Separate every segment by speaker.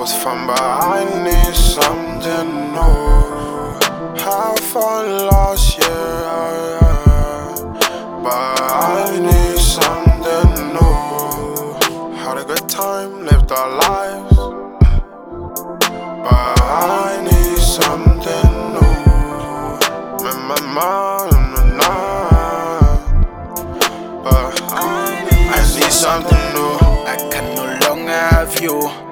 Speaker 1: was fun, but I need something new. Have fun last year, but I need something new. Had a good time, lived our lives, but I need something new. My mind, but I need something new.
Speaker 2: I can no longer have you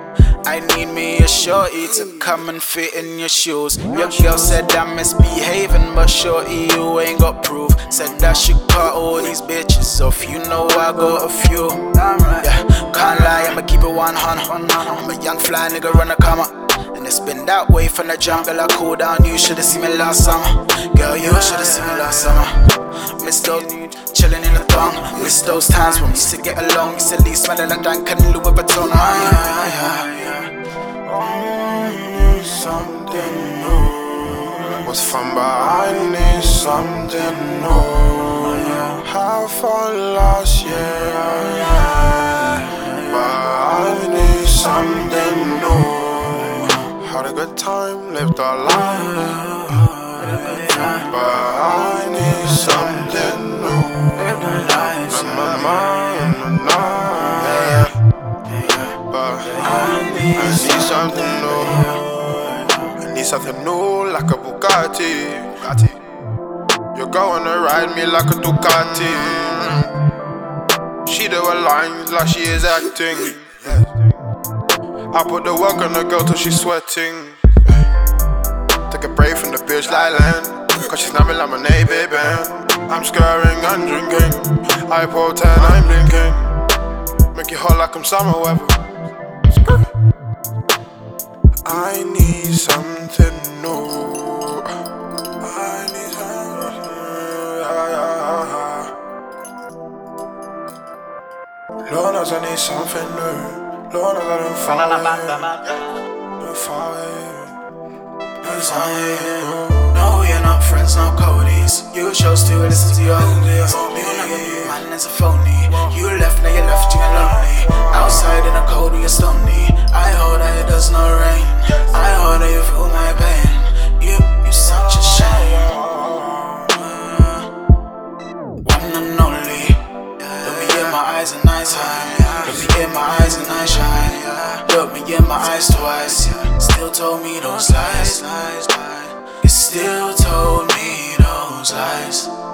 Speaker 2: come and fit in your shoes. Your girl said I'm misbehaving, but shorty, you ain't got proof. Said that she cut all these bitches off. You know I got a few. Yeah, can't lie, I'ma keep it 100. I'm a young fly nigga, run a comma. And it's been that way from the jungle. I cool down. You should've seen me last summer. Girl, you should've seen me last summer. Miss those chillin' in the thong. Miss those times when we used to get along. Used to leave smelling like Duncan Louis Vuitton. Ah, yeah, yeah. I need
Speaker 1: something new. Was fun, but I need something new. Have fun last year, but I need something new. Had a good time, lived a life, but I need something new.
Speaker 2: My
Speaker 1: mind, nah, but
Speaker 2: I need something new.
Speaker 1: Need something new, like a Bugatti. Bugatti. You're gonna ride me like a Ducati. She do a line like she is acting. I put the work on the girl till she's sweating. Take a break from the bitch island. Cause she's not me lemonade, baby. I'm scaring and drinking. I pour 10, I'm blinking. Make it hot like I'm summer weather. Knows I need something new. Lord knows I don't fight.
Speaker 2: Don't fight. No, you're not friends, no codies. You chose to listen to your oldies. You never knew man is a phony. You left, now you're left, you're lonely. Outside in the cold, you're stony. I hope that it does not rain. I hope that you feel my pain. You, you such a shame. One and only. Eyes and I shine. Look me in my eyes and I shine. Look me in my eyes twice. Still told me those lies. You still told me those lies.